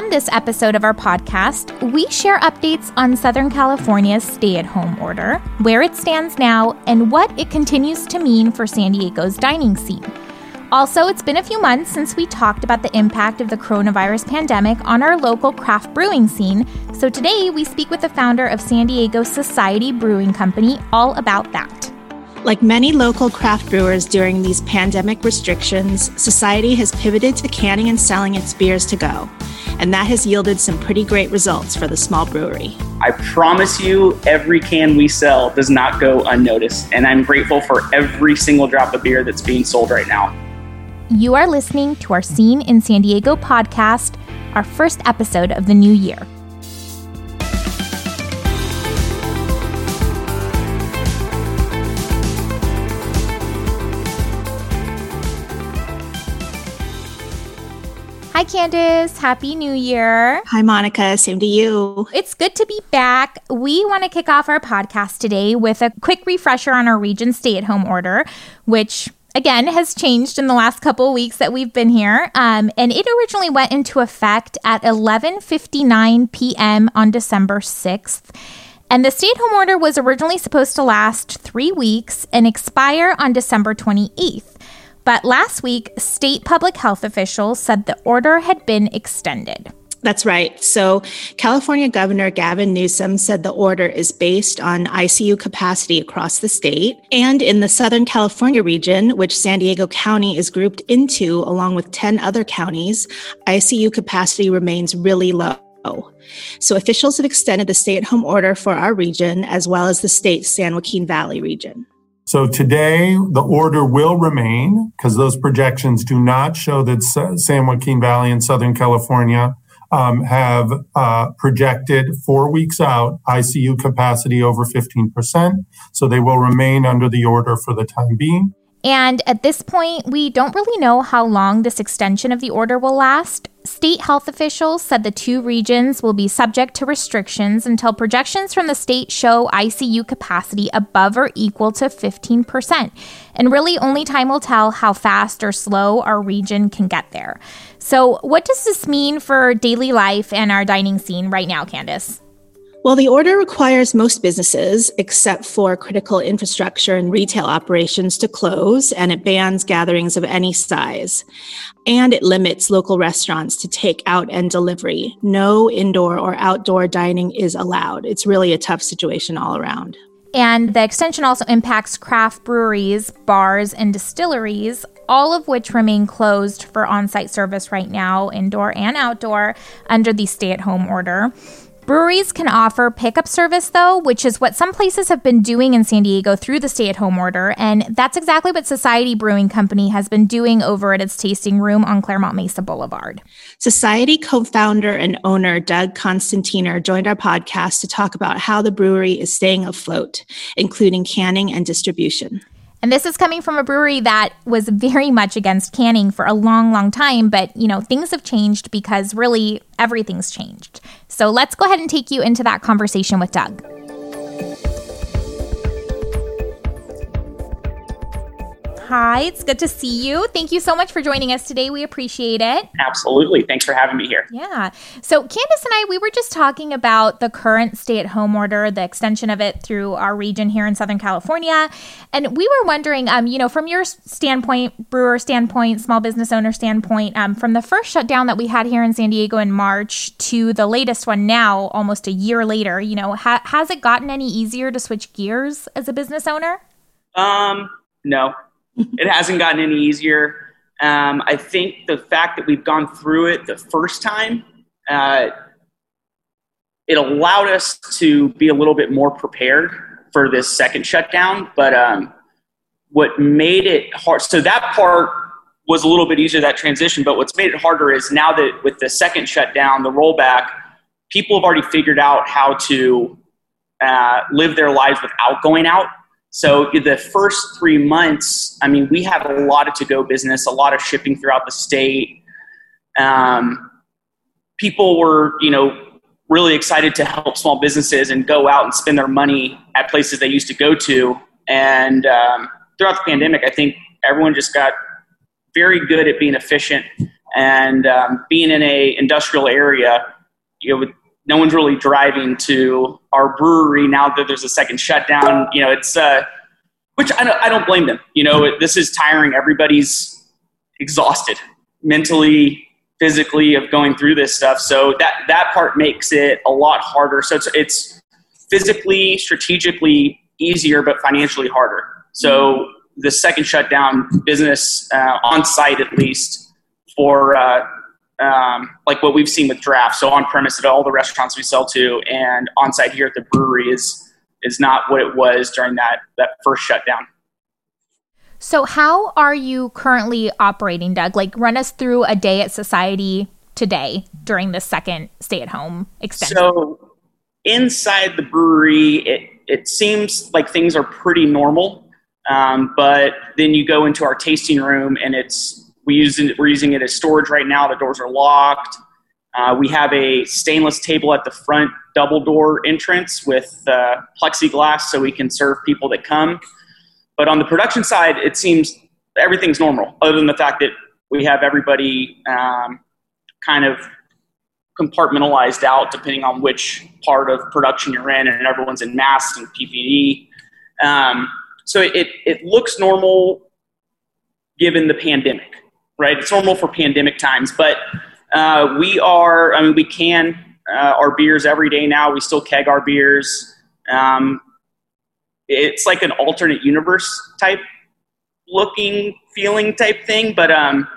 On this episode of our podcast, we share updates on Southern California's stay at home order, where it stands now, and what it continues to mean for San Diego's dining scene. Also, it's been a few months since we talked about the impact of the coronavirus pandemic on our local craft brewing scene, so today we speak with the founder of San Diego Societe Brewing Company all about that. Like many local craft brewers during these pandemic restrictions, Societe has pivoted to canning and selling its beers to go and that has yielded some pretty great results for the small brewery. I promise you, every can we sell does not go unnoticed, and I'm grateful for every single drop of beer that's being sold right now. You are listening to our Scene in San Diego podcast, our first episode of the new year. Hi, Candace. Happy New Year. Hi, Monica. Same to you. It's good to be back. We want to kick off our podcast today with a quick refresher on our region stay at home order, which again has changed in the last couple weeks that we've been here um, and it originally went into effect at 11.59 p.m on december 6th and the stay-at-home order was originally supposed to last three weeks and expire on december 28th but last week, state public health officials said the order had been extended. That's right. So, California Governor Gavin Newsom said the order is based on ICU capacity across the state. And in the Southern California region, which San Diego County is grouped into, along with 10 other counties, ICU capacity remains really low. So, officials have extended the stay at home order for our region as well as the state's San Joaquin Valley region. So today, the order will remain because those projections do not show that San Joaquin Valley and Southern California um, have uh, projected four weeks out ICU capacity over 15%. So they will remain under the order for the time being. And at this point, we don't really know how long this extension of the order will last. State health officials said the two regions will be subject to restrictions until projections from the state show ICU capacity above or equal to 15%. And really, only time will tell how fast or slow our region can get there. So, what does this mean for daily life and our dining scene right now, Candace? Well, the order requires most businesses, except for critical infrastructure and retail operations, to close, and it bans gatherings of any size. And it limits local restaurants to take out and delivery. No indoor or outdoor dining is allowed. It's really a tough situation all around. And the extension also impacts craft breweries, bars, and distilleries, all of which remain closed for on site service right now, indoor and outdoor, under the stay at home order. Breweries can offer pickup service, though, which is what some places have been doing in San Diego through the stay at home order. And that's exactly what Societe Brewing Company has been doing over at its tasting room on Clairemont Mesa Boulevard. Societe co founder and owner Doug Constantiner joined our podcast to talk about how the brewery is staying afloat, including canning and distribution. And this is coming from a brewery that was very much against canning for a long, long time. But, you know, things have changed because really everything's changed. So let's go ahead and take you into that conversation with Doug. Hi, it's good to see you. Thank you so much for joining us today. We appreciate it. Absolutely. Thanks for having me here. Yeah. So, Candace and I, we were just talking about the current stay at home order, the extension of it through our region here in Southern California. And we were wondering, um, you know, from your standpoint, brewer standpoint, small business owner standpoint, um, from the first shutdown that we had here in San Diego in March to the latest one now, almost a year later, you know, ha- has it gotten any easier to switch gears as a business owner? Um, no, it hasn't gotten any easier. Um, I think the fact that we've gone through it the first time, uh, it allowed us to be a little bit more prepared for this second shutdown. But um, what made it hard, so that part was a little bit easier, that transition. But what's made it harder is now that with the second shutdown, the rollback, people have already figured out how to uh, live their lives without going out so the first three months, I mean, we had a lot of to-go business, a lot of shipping throughout the state. Um, people were, you know, really excited to help small businesses and go out and spend their money at places they used to go to. And um, throughout the pandemic, I think everyone just got very good at being efficient And um, being in a industrial area, you know, no one's really driving to our brewery now that there's a second shutdown. You know, it's uh, which I don't, I don't blame them. You know, this is tiring. Everybody's exhausted mentally, physically of going through this stuff. So that that part makes it a lot harder. So it's it's physically, strategically easier, but financially harder. So the second shutdown, business uh, on site at least for uh, um, like what we've seen with draft. So on premise at all the restaurants we sell to, and on site here at the brewery is is not what it was during that that first shutdown. So how are you currently operating, Doug? Like run us through a day at Societe today during the second stay at home extension. So inside the brewery, it it seems like things are pretty normal. Um, but then you go into our tasting room and it's we use it, we're using it as storage right now. The doors are locked. Uh, we have a stainless table at the front double door entrance with uh, plexiglass so we can serve people that come. But on the production side, it seems everything's normal, other than the fact that we have everybody um, kind of compartmentalized out depending on which part of production you're in, and everyone's in masks and PPE. Um, so it, it looks normal given the pandemic, right? It's normal for pandemic times, but uh, we are, I mean, we can uh, our beers every day now. We still keg our beers. Um, it's like an alternate universe type looking, feeling type thing, but um,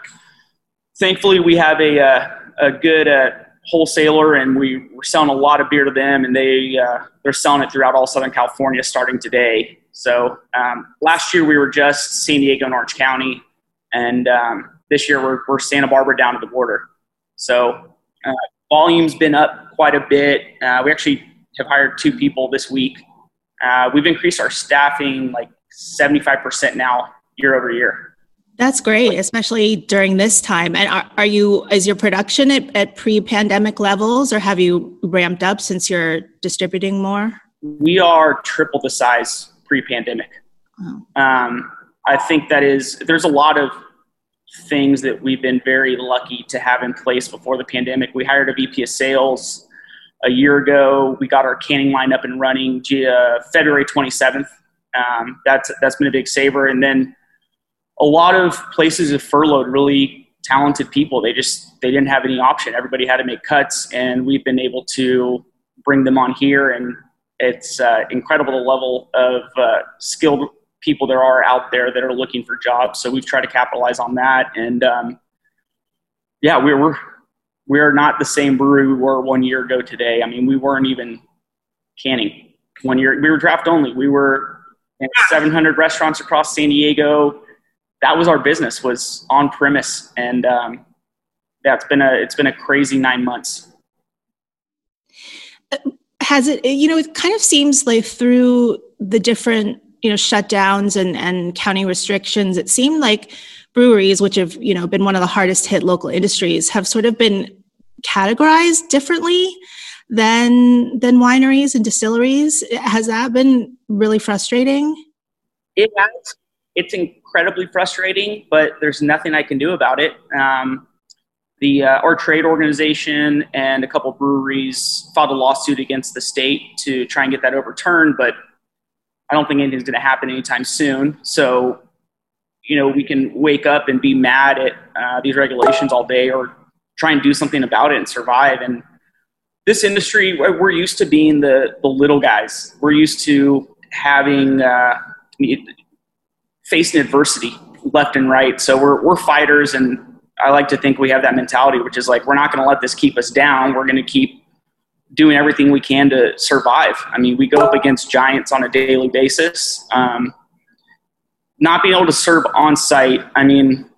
thankfully we have a, a, uh, a good uh, wholesaler and we, we're selling a lot of beer to them and they, uh, they're selling it throughout all Southern California starting today. So um, last year we were just San Diego and Orange County, and um, this year we're, we're Santa Barbara down to the border. So uh, volume's been up quite a bit. Uh, we actually have hired two people this week. Uh, we've increased our staffing like 75% now year over year. That's great, especially during this time. And are, are you, is your production at, at pre pandemic levels or have you ramped up since you're distributing more? We are triple the size pre-pandemic. Oh. Um, I think that is there's a lot of things that we've been very lucky to have in place before the pandemic. We hired a VP of sales a year ago. We got our canning line up and running uh, February 27th. Um, that's that's been a big saver. And then a lot of places have furloughed really talented people. They just they didn't have any option. Everybody had to make cuts, and we've been able to bring them on here and it's uh, incredible the level of uh, skilled people there are out there that are looking for jobs. So we've tried to capitalize on that. And um, yeah, we we're we're not the same brewery we were one year ago today. I mean, we weren't even canning one year. We were draft only. We were in 700 restaurants across San Diego. That was our business was on premise, and um, yeah, it's been a it's been a crazy nine months has it you know it kind of seems like through the different you know shutdowns and and county restrictions it seemed like breweries which have you know been one of the hardest hit local industries have sort of been categorized differently than than wineries and distilleries. Has that been really frustrating? It has. It's incredibly frustrating but there's nothing i can do about it. Um, the uh, our trade organization and a couple breweries filed a lawsuit against the state to try and get that overturned, but I don't think anything's going to happen anytime soon. So, you know, we can wake up and be mad at uh, these regulations all day, or try and do something about it and survive. And this industry, we're used to being the the little guys. We're used to having uh, facing adversity left and right. So we're we're fighters and I like to think we have that mentality, which is like, we're not going to let this keep us down. We're going to keep doing everything we can to survive. I mean, we go up against giants on a daily basis. Um, not being able to serve on site, I mean,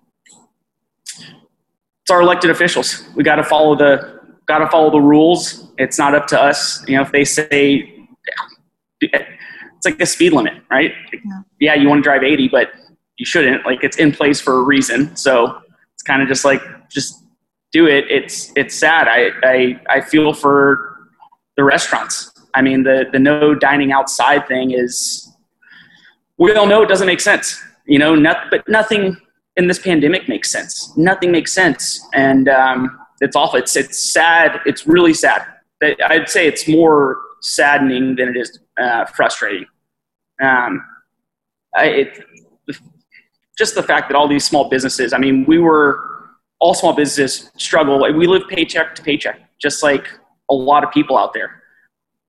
it's our elected officials. We got to follow the got to follow the rules. It's not up to us. You know, if they say it's like a speed limit, right? Yeah, yeah you want to drive 80, but you shouldn't. Like it's in place for a reason. So it's kind of just like just do it. It's it's sad. I I I feel for the restaurants. I mean the the no dining outside thing is we all know it doesn't make sense. You know, not, but nothing in this pandemic makes sense. Nothing makes sense, and um, it's awful. It's it's sad. It's really sad. I'd say it's more saddening than it is uh, frustrating. Um, I, it, just the fact that all these small businesses. I mean, we were all small businesses struggle. We live paycheck to paycheck, just like a lot of people out there,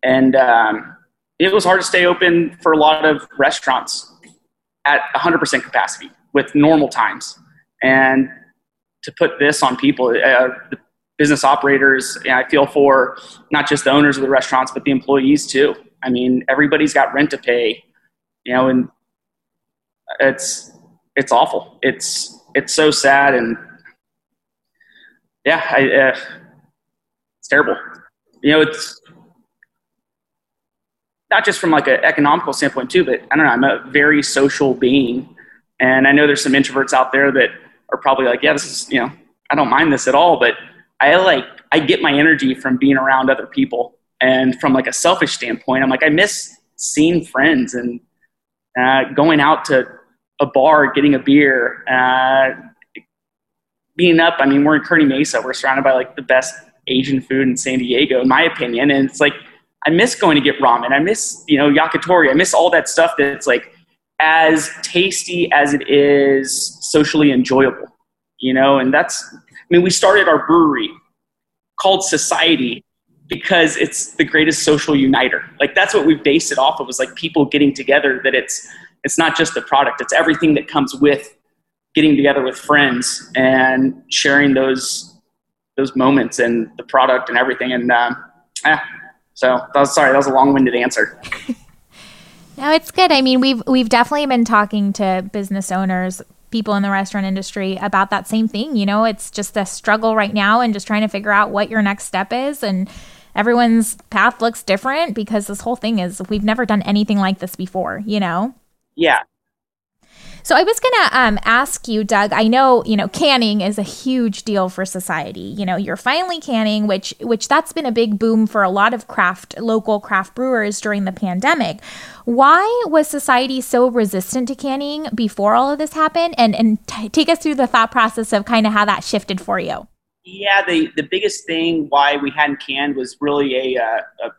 and um, it was hard to stay open for a lot of restaurants at 100% capacity with normal times. And to put this on people, uh, the business operators, I feel for not just the owners of the restaurants, but the employees too. I mean, everybody's got rent to pay, you know, and it's it's awful. It's it's so sad, and yeah, I, uh, it's terrible. You know, it's not just from like an economical standpoint too, but I don't know. I'm a very social being, and I know there's some introverts out there that are probably like, yeah, this is you know, I don't mind this at all, but I like I get my energy from being around other people, and from like a selfish standpoint, I'm like I miss seeing friends and uh, going out to a bar, getting a beer, uh, being up. I mean, we're in Kearny Mesa. We're surrounded by like the best Asian food in San Diego, in my opinion, and it's like I miss going to get ramen. I miss, you know, yakitori. I miss all that stuff that's like as tasty as it is socially enjoyable, you know, and that's, I mean, we started our brewery called Societe because it's the greatest social uniter. Like that's what we based it off of was like people getting together that it's, it's not just the product, it's everything that comes with getting together with friends and sharing those, those moments and the product and everything. And, um, yeah, so that was sorry, that was a long-winded answer. no, it's good. I mean, we've we've definitely been talking to business owners, people in the restaurant industry about that same thing. You know, it's just a struggle right now and just trying to figure out what your next step is and everyone's path looks different because this whole thing is we've never done anything like this before, you know? Yeah. So I was going to um, ask you, Doug. I know you know canning is a huge deal for Societe. You know, you're finally canning, which which that's been a big boom for a lot of craft local craft brewers during the pandemic. Why was Societe so resistant to canning before all of this happened? And and t- take us through the thought process of kind of how that shifted for you. Yeah, the the biggest thing why we hadn't canned was really a, uh, a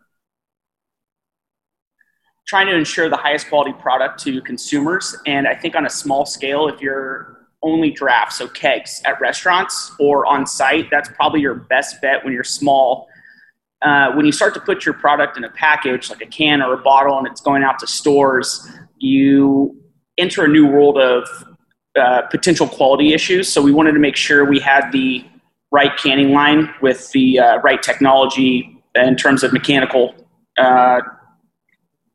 trying to ensure the highest quality product to consumers. And I think on a small scale, if you're only draft, so kegs at restaurants or on site, that's probably your best bet when you're small. Uh, when you start to put your product in a package, like a can or a bottle, and it's going out to stores, you enter a new world of uh, potential quality issues. So we wanted to make sure we had the right canning line with the uh, right technology in terms of mechanical uh,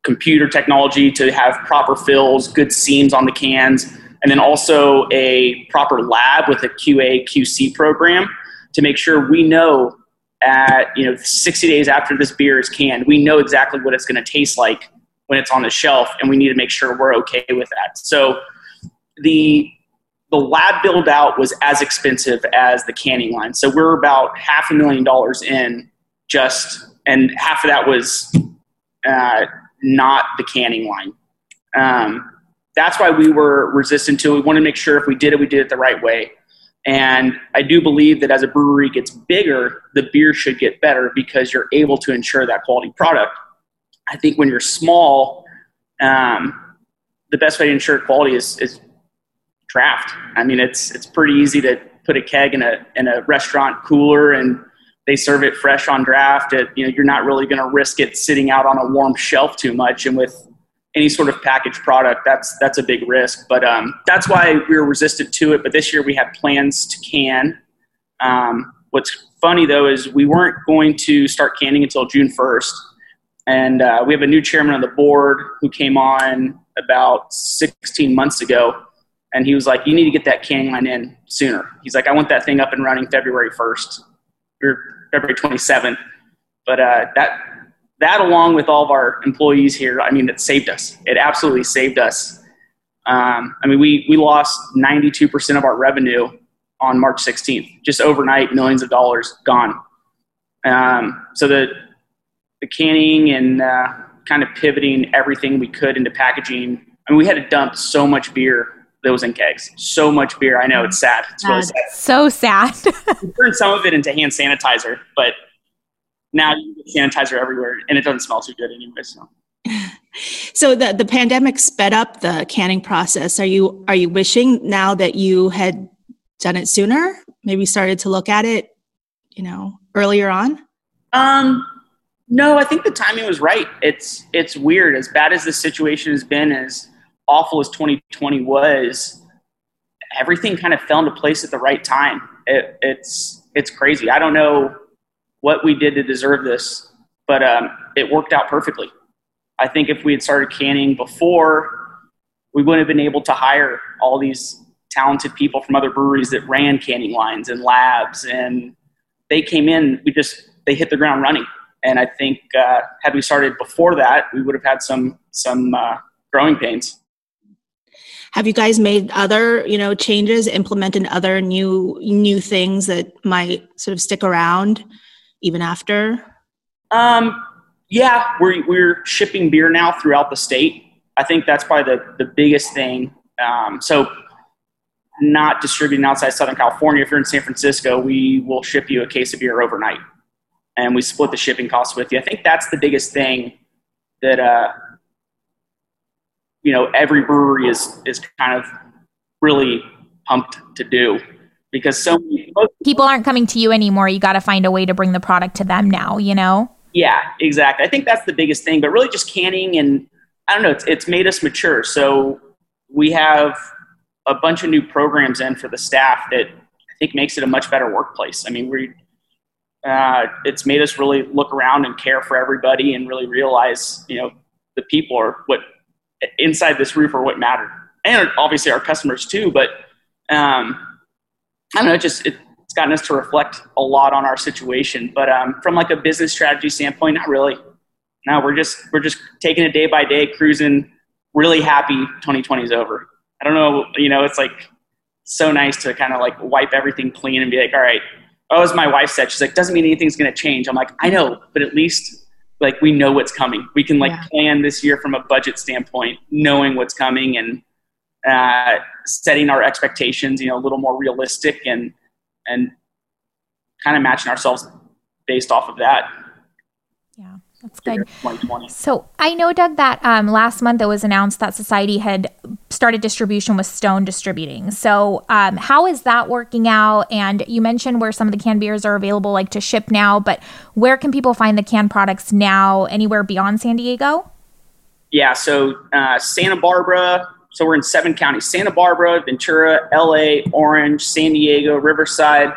computer technology to have proper fills, good seams on the cans, and then also a proper lab with a QA QC program to make sure we know at you know 60 days after this beer is canned, we know exactly what it's going to taste like when it's on the shelf, and we need to make sure we're okay with that. So the the lab build out was as expensive as the canning line. So we're about half a million dollars in just, and half of that was uh, not the canning line. Um, that's why we were resistant to it. We wanted to make sure if we did it, we did it the right way. And I do believe that as a brewery gets bigger, the beer should get better because you're able to ensure that quality product. I think when you're small, um, the best way to ensure quality is, is draft. I mean, it's it's pretty easy to put a keg in a in a restaurant cooler and they serve it fresh on draft. It, you know, you're not really going to risk it sitting out on a warm shelf too much. And with any sort of packaged product, that's that's a big risk. But um, that's why we were resistant to it. But this year we had plans to can. Um, what's funny though is we weren't going to start canning until June 1st, and uh, we have a new chairman of the board who came on about 16 months ago. And he was like, "You need to get that canning line in sooner." He's like, "I want that thing up and running February 1st." Or February 27th. But uh, that that along with all of our employees here, I mean, it saved us. It absolutely saved us. Um, I mean, we we lost 92% of our revenue on March 16th, just overnight, millions of dollars gone. Um, so the the canning and uh, kind of pivoting everything we could into packaging. I mean, we had to dump so much beer that was in kegs. So much beer. I know it's sad. It's really sad. So sad. we turned some of it into hand sanitizer, but now you get sanitizer everywhere, and it doesn't smell too good anyway. So. So the the pandemic sped up the canning process. Are you are you wishing now that you had done it sooner? Maybe started to look at it, you know, earlier on. Um, no, I think the timing was right. It's it's weird. As bad as the situation has been, as awful as 2020 was, everything kind of fell into place at the right time. It, it's it's crazy. I don't know what we did to deserve this, but um, it worked out perfectly. I think if we had started canning before, we wouldn't have been able to hire all these talented people from other breweries that ran canning lines and labs, and they came in. We just they hit the ground running, and I think uh, had we started before that, we would have had some some uh, growing pains. Have you guys made other you know changes, implemented other new new things that might sort of stick around even after? Um, yeah, we're, we're shipping beer now throughout the state. I think that's probably the, the biggest thing. Um, so, not distributing outside Southern California. If you're in San Francisco, we will ship you a case of beer overnight, and we split the shipping costs with you. I think that's the biggest thing that uh, you know every brewery is is kind of really pumped to do because so many people aren't coming to you anymore. You got to find a way to bring the product to them now. You know. Yeah, exactly. I think that's the biggest thing, but really just canning and I don't know, it's, it's made us mature. So we have a bunch of new programs in for the staff that I think makes it a much better workplace. I mean, we, uh, it's made us really look around and care for everybody and really realize, you know, the people are what inside this roof are what matter. And obviously our customers too, but, um, I don't know, just, it, it's gotten us to reflect a lot on our situation. But um, from like a business strategy standpoint, not really. No, we're just we're just taking it day by day, cruising. Really happy 2020 is over. I don't know, you know, it's like so nice to kind of like wipe everything clean and be like, all right. Oh, as my wife said, she's like, doesn't mean anything's going to change. I'm like, I know, but at least like we know what's coming. We can like yeah. plan this year from a budget standpoint, knowing what's coming and uh, setting our expectations, you know, a little more realistic and and kind of matching ourselves based off of that. That's good. So I know, Doug, that um, last month it was announced that Societe had started distribution with Stone Distributing. So um, how is that working out? And you mentioned where some of the canned beers are available, like to ship now, but where can people find the canned products now? Anywhere beyond San Diego? Yeah, so uh, Santa Barbara, so we're in seven counties Santa Barbara, Ventura, LA, Orange, San Diego, Riverside,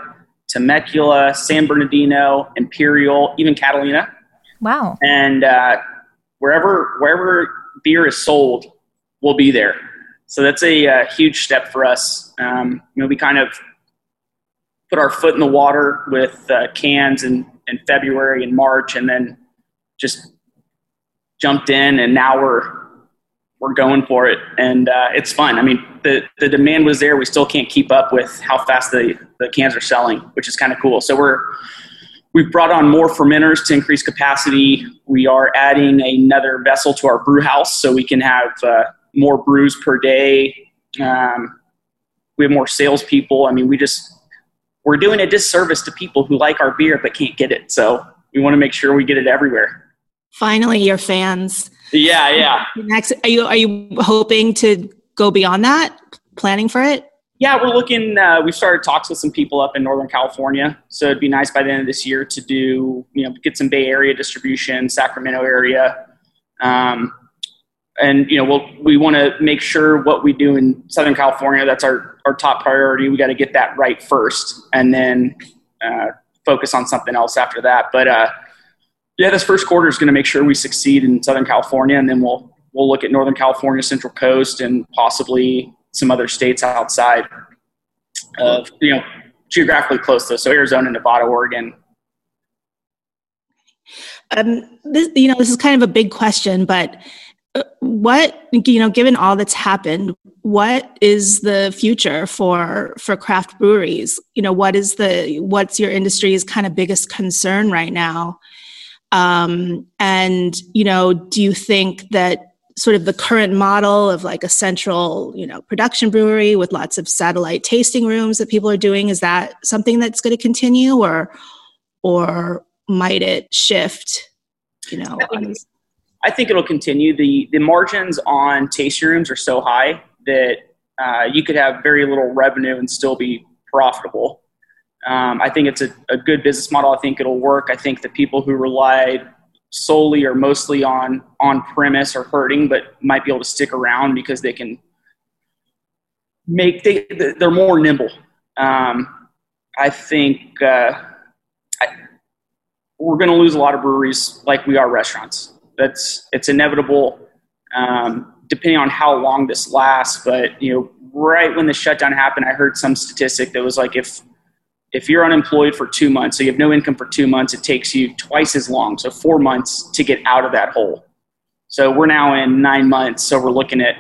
Temecula, San Bernardino, Imperial, even Catalina. Wow. And uh, wherever, wherever beer is sold, we'll be there. So that's a, uh, huge step for us. Um, you know, we kind of put our foot in the water with uh, cans in, in February and March, and then just jumped in, and now we're we're going for it, and uh, it's fun. I mean, the the demand was there. We still can't keep up with how fast the the cans are selling, which is kind of cool. So we're we've brought on more fermenters to increase capacity. We are adding another vessel to our brew house so we can have uh, more brews per day. Um, we have more salespeople. I mean, we just we're doing a disservice to people who like our beer but can't get it. So we want to make sure we get it everywhere. Finally, your fans yeah, yeah. Next, are you are you hoping to go beyond that? Planning for it? Yeah, we're looking. Uh, we started talks with some people up in Northern California, so it'd be nice by the end of this year to do, you know, get some Bay Area distribution, Sacramento area, um, and you know, we'll, we want to make sure what we do in Southern California. That's our our top priority. We got to get that right first, and then uh, focus on something else after that. But uh, yeah, this first quarter is going to make sure we succeed in Southern California, and then we'll we'll look at Northern California, Central Coast, and possibly some other states outside of you know geographically close to. So Arizona, Nevada, Oregon. Um, this, you know, this is kind of a big question, but uh, what you know, given all that's happened, what is the future for for craft breweries? You know, what is the what's your industry's kind of biggest concern right now? Um, and, you know, do you think that sort of the current model of like a central, you know, production brewery with lots of satellite tasting rooms that people are doing? Is that something that's going to continue, or or might it shift? You know, I think, I think it'll continue. the The margins on tasting rooms are so high that uh, you could have very little revenue and still be profitable. Um, I think it's a, a good business model. I think it'll work. I think the people who relied solely or mostly on on premise or hurting, but might be able to stick around because they can make they they're more nimble. Um, I think uh, I, we're going to lose a lot of breweries like we are restaurants. That's it's inevitable. Um, depending on how long this lasts, but you know, right when the shutdown happened, I heard some statistic that was like if if you're unemployed for two months, so you have no income for two months, it takes you twice as long, so four months to get out of that hole. So we're now in nine months, so we're looking at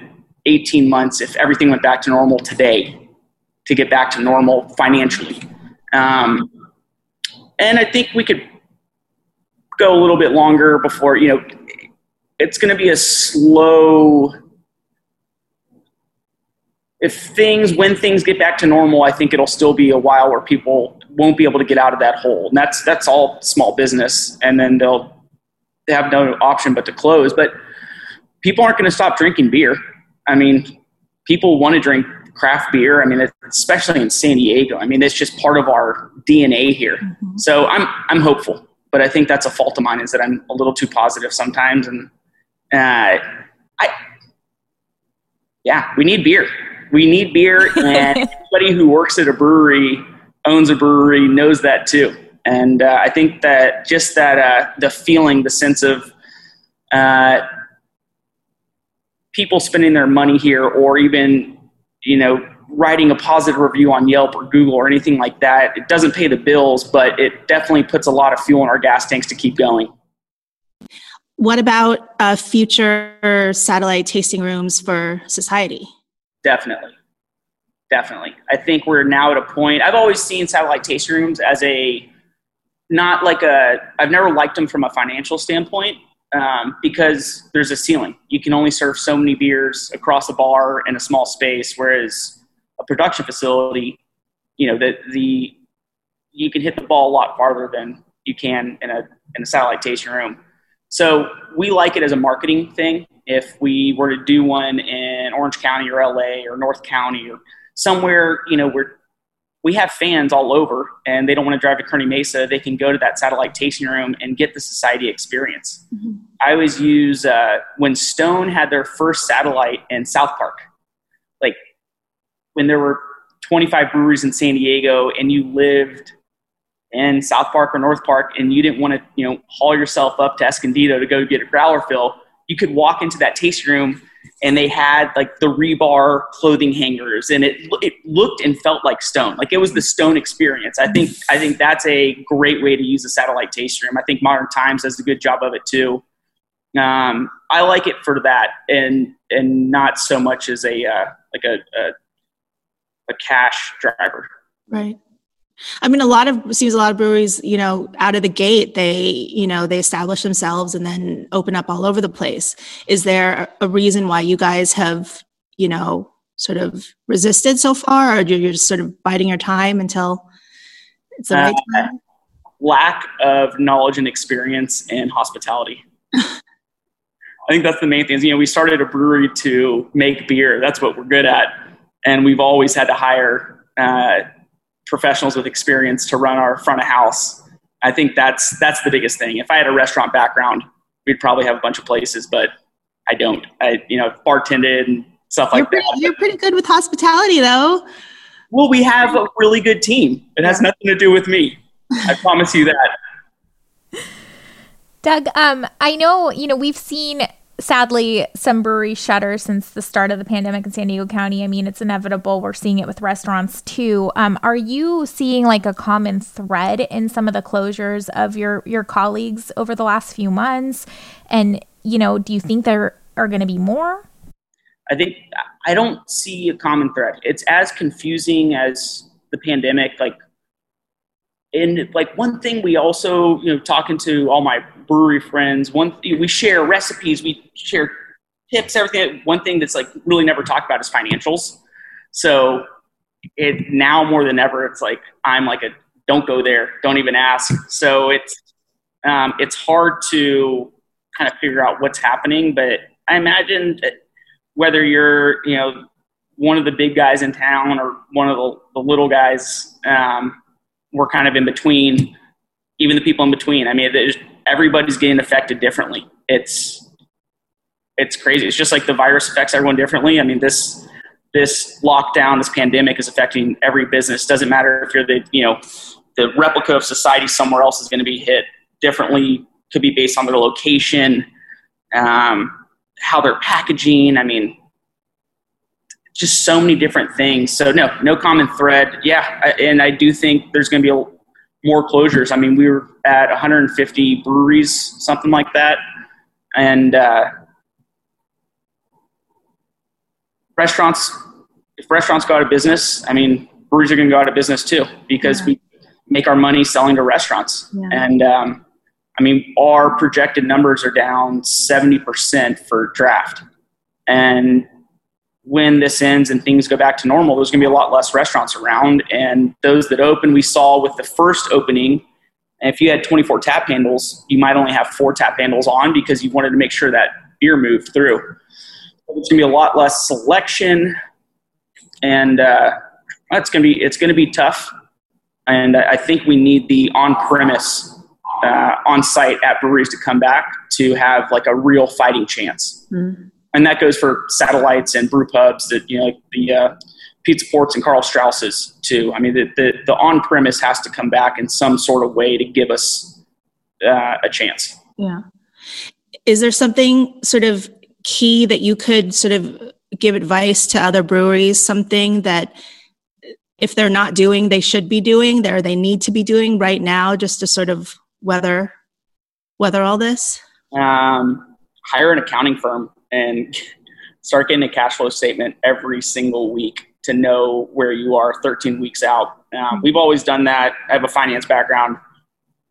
18 months if everything went back to normal today to get back to normal financially. Um, and I think we could go a little bit longer before, you know, it's going to be a slow if things when things get back to normal i think it'll still be a while where people won't be able to get out of that hole. And that's that's all small business. And then they'll they have no option but to close. But people aren't going to stop drinking beer. I mean people want to drink craft beer. I mean especially in san diego. I mean it's just part of our dna here. Mm-hmm. so i'm i'm hopeful. But i think that's a fault of mine is that i'm a little too positive sometimes. And uh, i yeah we need beer we need beer, and anybody who works at a brewery, owns a brewery, knows that too. And uh, I think that just that uh, the feeling, the sense of uh, people spending their money here, or even you know writing a positive review on Yelp or Google or anything like that, it doesn't pay the bills, but it definitely puts a lot of fuel in our gas tanks to keep going. What about uh, future satellite tasting rooms for Societe? Definitely. Definitely. I think we're now at a point. I've always seen satellite tasting rooms as a not like a, I've never liked them from a financial standpoint um, because there's a ceiling. You can only serve so many beers across a bar in a small space, whereas a production facility, you know, the, the, you can hit the ball a lot farther than you can in a, in a satellite tasting room. So we like it as a marketing thing. If we were to do one in Orange County or LA or North County or somewhere, you know, where we have fans all over and they don't want to drive to Kearny Mesa, they can go to that satellite tasting room and get the Societe experience. Mm-hmm. I always use uh, when Stone had their first satellite in South Park, like when there were 25 breweries in San Diego and you lived in South Park or North Park and you didn't want to, you know, haul yourself up to Escondido to go get a growler fill, you could walk into that tasting room and they had like the rebar clothing hangers and it it looked and felt like stone. Like it was the stone experience. I think i think that's a great way to use a satellite tasting room. I think modern times does a good job of it too. Um, i like it for that and and not so much as a uh, like a, a a cash driver. Right I mean, a lot of seems a lot of breweries, you know, out of the gate, they, you know, they establish themselves and then open up all over the place. Is there a reason why you guys have, you know, sort of resisted so far, or you're just sort of biding your time until it's the right uh, time? Lack of knowledge and experience in hospitality. I think that's the main thing. You know, we started a brewery to make beer. That's what we're good at, and we've always had to hire. Uh, professionals with experience to run our front of house. I think that's that's the biggest thing. If I had a restaurant background, we'd probably have a bunch of places, but I don't. I you know bartended and stuff like you're pretty, that. You're pretty good with hospitality, though. Well, we have a really good team. It has nothing to do with me. I promise you that. Doug, um, I know you know we've seen sadly some breweries shutter since the start of the pandemic in San Diego County. I mean, it's inevitable. We're seeing it with restaurants too. Um, are you seeing like a common thread in some of the closures of your your colleagues over the last few months? And you know, do you think there are going to be more? I think I don't see a common thread. It's as confusing as the pandemic. Like, and like one thing we also, you know, talking to all my brewery friends. One, we share recipes, we share tips, everything. One thing that's like really never talked about is financials. So it now more than ever, it's like I'm like a don't go there, don't even ask. So it's um, it's hard to kind of figure out what's happening. But I imagine that whether you're you know one of the big guys in town or one of the, the little guys, um, we're kind of in between. Even the people in between. I mean, everybody's getting affected differently. It's it's crazy. It's just like the virus affects everyone differently. I mean, this this lockdown, this pandemic is affecting every business. Doesn't matter if you're the you know the replica of Societe somewhere else is going to be hit differently. Could be based on their location, um, how they're packaging. I mean, just so many different things. So no, no common thread. Yeah, and I do think there's going to be a, more closures. I mean, we were at 150 breweries, something like that, and uh, restaurants, if restaurants go out of business, I mean, breweries are going to go out of business too because yeah. we make our money selling to restaurants. Yeah. And um, I mean, our projected numbers are down 70% for draft. And when this ends and things go back to normal, there's going to be a lot less restaurants around. And those that open, we saw with the first opening, if you had 24 tap handles, you might only have four tap handles on because you wanted to make sure that beer moved through. It's going to be a lot less selection, and uh, it's going to be it's going to be tough. And I think we need the on-premise, uh, on-site at breweries to come back to have like a real fighting chance. Mm-hmm. And that goes for satellites and brew pubs that you know like the uh, Pizza Ports and Karl Strausses too. I mean, the, the, the on-premise has to come back in some sort of way to give us uh, a chance. Yeah. Is there something sort of key that you could sort of give advice to other breweries, something that if they're not doing, they should be doing, there they need to be doing right now, just to sort of weather weather all this? Um, hire an accounting firm and start getting a cash flow statement every single week to know where you are 13 weeks out. Um, we've always done that. I have a finance background.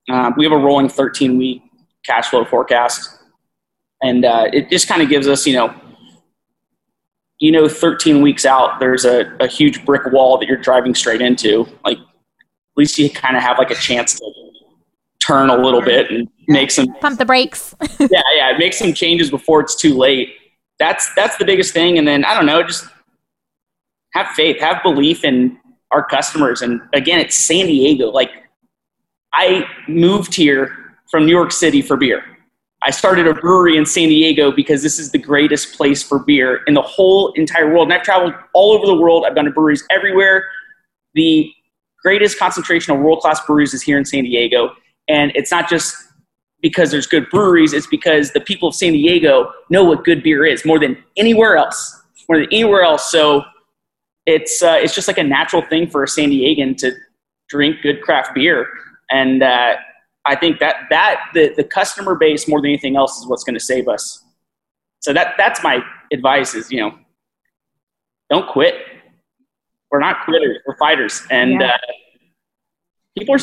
Um, we have a rolling 13 week cash flow forecast and uh, it just kind of gives us, you know, you know, 13 weeks out, there's a, a huge brick wall that you're driving straight into. Like, at least you kind of have like a chance to turn a little bit and make some pump the brakes. yeah, yeah, make some changes before it's too late. That's that's the biggest thing. And then I don't know, just have faith, have belief in our customers. And again, it's San Diego. Like, I moved here from New York City for beer. I started a brewery in San Diego because this is the greatest place for beer in the whole entire world. And I've traveled all over the world. I've gone to breweries everywhere. The greatest concentration of world class breweries is here in San Diego. And it's not just because there's good breweries, it's because the people of San Diego know what good beer is more than anywhere else. More than anywhere else. So it's, uh, it's just like a natural thing for a San Diegan to drink good craft beer. And uh, I think that that the, the customer base more than anything else is what's going to save us. So that that's my advice is you know don't quit. We're not quitters. We're fighters, and yeah. uh, people are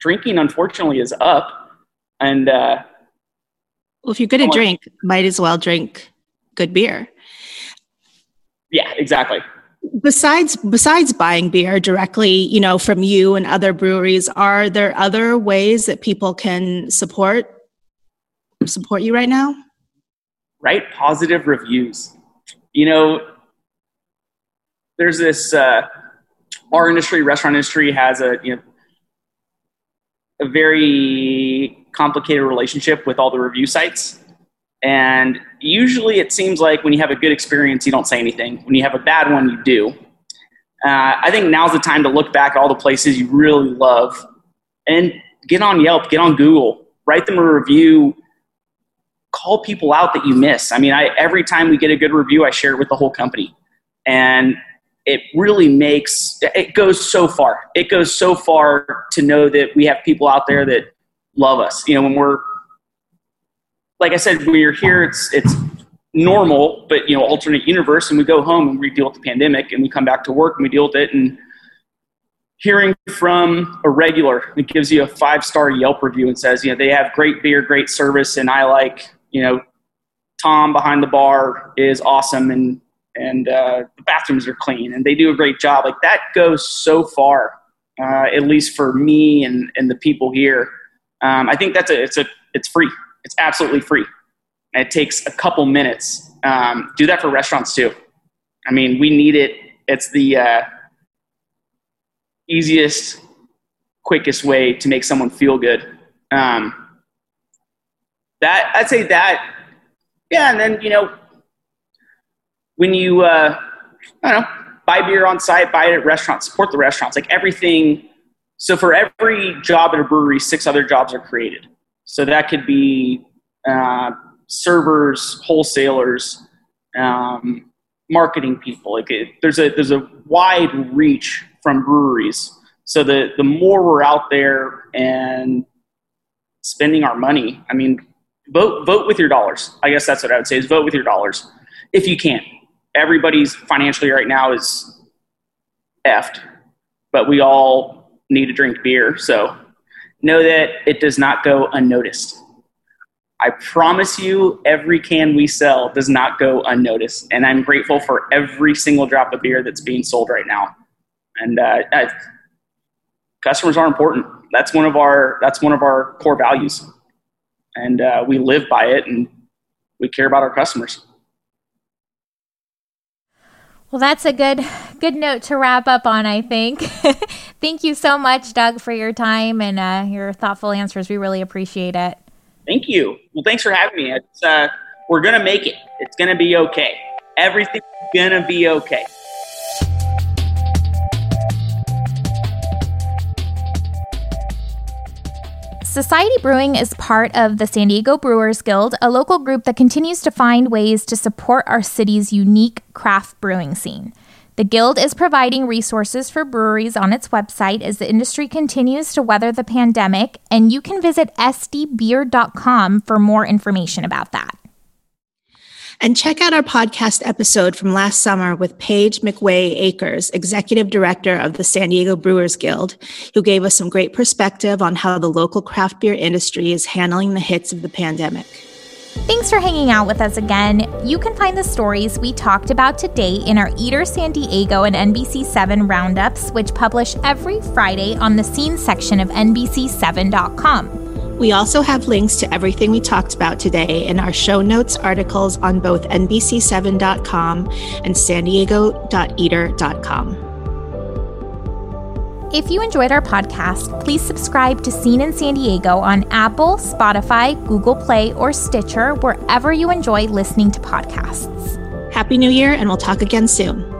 drinking. Unfortunately, is up, and uh, well, if you're going to drink, might as well drink good beer. Yeah, exactly besides besides buying beer directly you know from you and other breweries are there other ways that people can support support you right now write positive reviews you know there's this uh, our industry restaurant industry has a you know a very complicated relationship with all the review sites and usually it seems like when you have a good experience, you don't say anything. When you have a bad one, you do. Uh, I think now's the time to look back at all the places you really love and get on Yelp, get on Google, write them a review, call people out that you miss. I mean, I, every time we get a good review, I share it with the whole company. And it really makes it goes so far. It goes so far to know that we have people out there that love us. You know, when we're like I said, when you're here, it's it's normal, but you know, alternate universe, and we go home and we deal with the pandemic, and we come back to work and we deal with it, and hearing from a regular that gives you a five star Yelp review and says, you know, they have great beer, great service, and I like, you know, Tom behind the bar is awesome and and uh, the bathrooms are clean and they do a great job. Like that goes so far, uh, at least for me and, and the people here. Um, I think that's a it's a it's free. It's absolutely free. And it takes a couple minutes. Um, do that for restaurants too. I mean, we need it. It's the uh, easiest, quickest way to make someone feel good. Um, that I'd say that, yeah. And then you know, when you uh, I don't know, buy beer on site, buy it at restaurants, support the restaurants. Like everything. So for every job at a brewery, six other jobs are created. So that could be uh, servers, wholesalers, um, marketing people. Like it, there's a there's a wide reach from breweries. So the the more we're out there and spending our money, I mean, vote vote with your dollars. I guess that's what I would say is vote with your dollars if you can. Everybody's financially right now is effed, but we all need to drink beer. So know that it does not go unnoticed. I promise you, every can we sell does not go unnoticed. And I'm grateful for every single drop of beer that's being sold right now. And uh, uh, customers are important. That's one of our that's one of our core values, and uh, we live by it, and we care about our customers. Well, that's a good good note to wrap up on. I think. Thank you so much, Doug, for your time and uh, your thoughtful answers. We really appreciate it. Thank you. Well, thanks for having me. Uh, we're going to make it. It's going to be okay. Everything's going to be okay. Societe Brewing is part of the San Diego Brewers Guild, a local group that continues to find ways to support our city's unique craft brewing scene. The Guild is providing resources for breweries on its website as the industry continues to weather the pandemic, and you can visit sdbeer.com for more information about that. And check out our podcast episode from last summer with Paige McWey Acers, Executive Director of the San Diego Brewers Guild, who gave us some great perspective on how the local craft beer industry is handling the hits of the pandemic. Thanks for hanging out with us again. You can find the stories we talked about today in our Eater San Diego and NBC7 roundups, which publish every Friday on the scene section of NBC7.com. We also have links to everything we talked about today in our show notes articles on both NBC7.com and San Diego.eater.com. If you enjoyed our podcast, please subscribe to Scene in San Diego on Apple, Spotify, Google Play, or Stitcher, wherever you enjoy listening to podcasts. Happy New Year, and we'll talk again soon.